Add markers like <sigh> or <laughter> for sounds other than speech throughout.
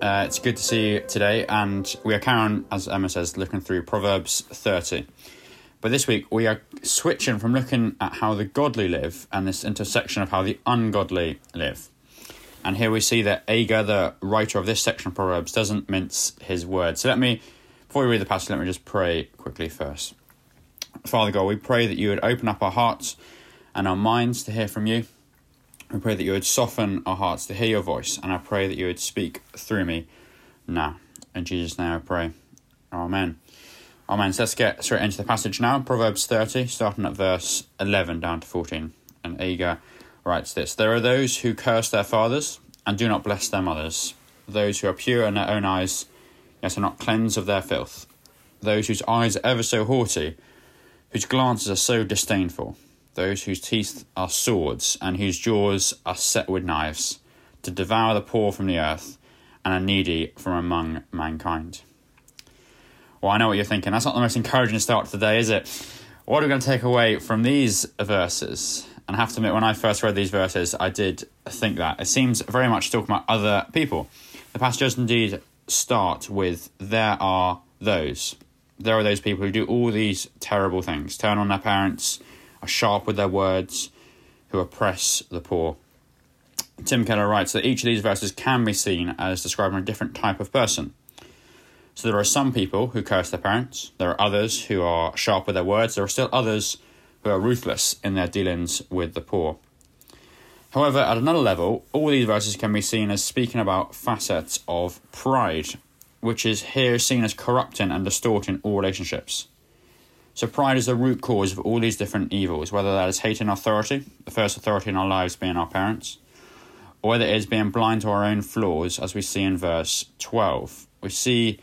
Uh, it's good to see you today, and we are carrying, as Emma says, looking through Proverbs 30. But this week we are switching from looking at how the godly live and this intersection of how the ungodly live. And here we see that Agur, the writer of this section of Proverbs, doesn't mince his words. So let me, before we read the passage, let me just pray quickly first. Father God, we pray that you would open up our hearts and our minds to hear from you. We pray that you would soften our hearts to hear your voice, and I pray that you would speak through me now. In Jesus' name I pray. Amen. Amen. So let's get straight into the passage now. Proverbs 30, starting at verse 11 down to 14. And Agur writes this There are those who curse their fathers and do not bless their mothers, those who are pure in their own eyes, yet are not cleansed of their filth, those whose eyes are ever so haughty, whose glances are so disdainful those whose teeth are swords and whose jaws are set with knives, to devour the poor from the earth and a needy from among mankind. Well, I know what you're thinking. That's not the most encouraging start to the day, is it? What are we going to take away from these verses? And I have to admit, when I first read these verses, I did think that. It seems very much talking about other people. The passage does indeed start with, There are those. There are those people who do all these terrible things turn on their parents, are sharp with their words, who oppress the poor. Tim Keller writes that each of these verses can be seen as describing a different type of person. So there are some people who curse their parents, there are others who are sharp with their words, there are still others who are ruthless in their dealings with the poor. However, at another level, all these verses can be seen as speaking about facets of pride, which is here seen as corrupting and distorting all relationships. So, pride is the root cause of all these different evils, whether that is hating authority, the first authority in our lives being our parents, or whether it is being blind to our own flaws, as we see in verse 12. We see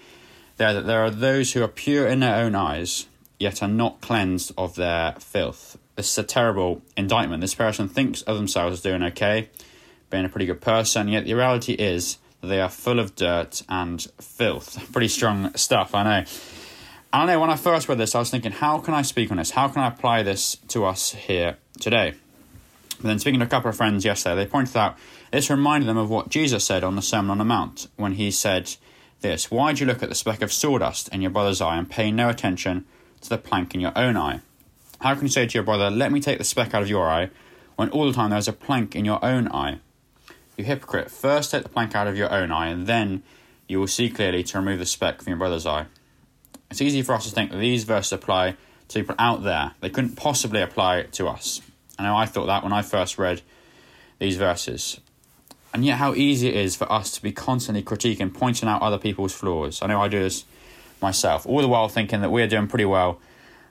there that there are those who are pure in their own eyes, yet are not cleansed of their filth. This is a terrible indictment. This person thinks of themselves as doing okay, being a pretty good person, yet the reality is that they are full of dirt and filth. <laughs> Pretty strong stuff, I know. I don't know, when I first read this, I was thinking, how can I speak on this? How can I apply this to us here today? But then, speaking to a couple of friends yesterday, they pointed out this reminded them of what Jesus said on the Sermon on the Mount when he said this Why do you look at the speck of sawdust in your brother's eye and pay no attention to the plank in your own eye? How can you say to your brother, Let me take the speck out of your eye, when all the time there's a plank in your own eye? You hypocrite, first take the plank out of your own eye, and then you will see clearly to remove the speck from your brother's eye. It's easy for us to think that these verses apply to people out there. They couldn't possibly apply to us. I know I thought that when I first read these verses. And yet, how easy it is for us to be constantly critiquing, pointing out other people's flaws. I know I do this myself, all the while thinking that we're doing pretty well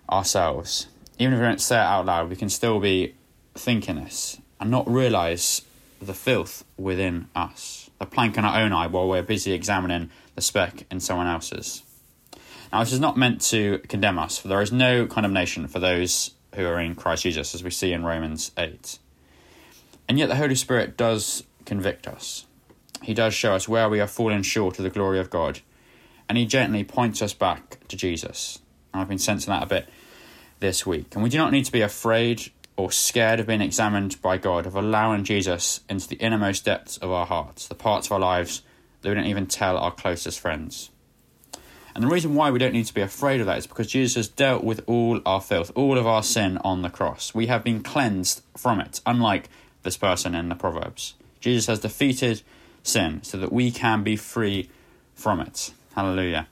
ourselves. Even if we don't say it out loud, we can still be thinking this and not realise the filth within us, the plank in our own eye while we're busy examining the speck in someone else's. Now, this is not meant to condemn us, for there is no condemnation for those who are in Christ Jesus, as we see in Romans 8. And yet, the Holy Spirit does convict us. He does show us where we are falling short of the glory of God, and He gently points us back to Jesus. And I've been sensing that a bit this week. And we do not need to be afraid or scared of being examined by God, of allowing Jesus into the innermost depths of our hearts, the parts of our lives that we don't even tell our closest friends. And the reason why we don't need to be afraid of that is because Jesus has dealt with all our filth, all of our sin on the cross. We have been cleansed from it, unlike this person in the Proverbs. Jesus has defeated sin so that we can be free from it. Hallelujah.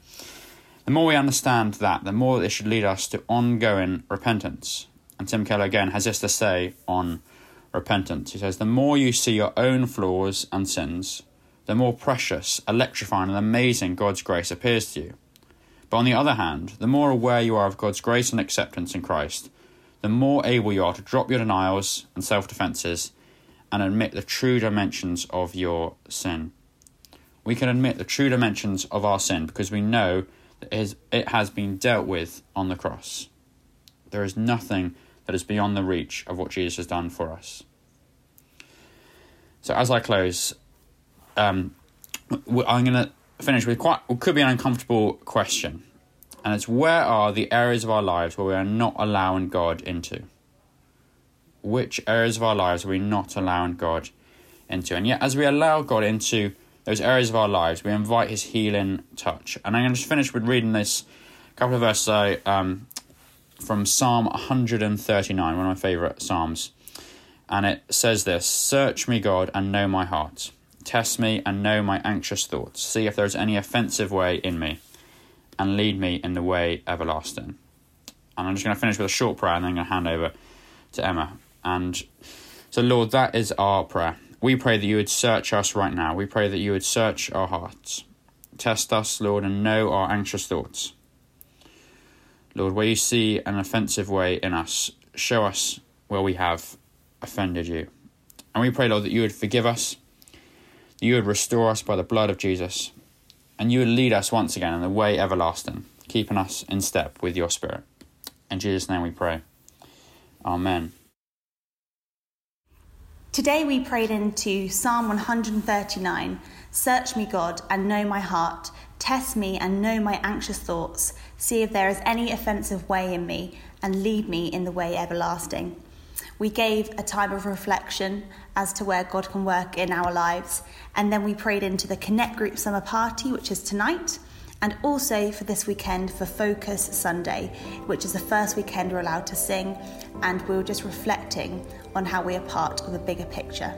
The more we understand that, the more this should lead us to ongoing repentance. And Tim Keller again has this to say on repentance. He says, The more you see your own flaws and sins, the more precious, electrifying, and amazing God's grace appears to you. But on the other hand, the more aware you are of God's grace and acceptance in Christ, the more able you are to drop your denials and self defences and admit the true dimensions of your sin. We can admit the true dimensions of our sin because we know that it has been dealt with on the cross. There is nothing that is beyond the reach of what Jesus has done for us. So as I close, um, I'm going to finish with quite what could be an uncomfortable question, and it's where are the areas of our lives where we are not allowing God into? Which areas of our lives are we not allowing God into? And yet, as we allow God into those areas of our lives, we invite His healing touch. And I'm going to just finish with reading this couple of verses um, from Psalm 139, one of my favourite psalms. And it says this Search me, God, and know my heart. Test me and know my anxious thoughts. See if there is any offensive way in me, and lead me in the way everlasting. And I'm just going to finish with a short prayer and then I'm going to hand over to Emma. And so, Lord, that is our prayer. We pray that you would search us right now. We pray that you would search our hearts. Test us, Lord, and know our anxious thoughts. Lord, where you see an offensive way in us, show us where we have offended you. And we pray, Lord, that you would forgive us, you would restore us by the blood of Jesus, and you would lead us once again in the way everlasting, keeping us in step with your Spirit. In Jesus' name we pray. Amen. Today we prayed into Psalm 139 Search me, God, and know my heart. Test me and know my anxious thoughts. See if there is any offensive way in me, and lead me in the way everlasting. We gave a time of reflection as to where God can work in our lives, and then we prayed into the Connect Group Summer Party, which is tonight, and also for this weekend for Focus Sunday, which is the first weekend we're allowed to sing, and we are just reflecting on how we are part of a bigger picture.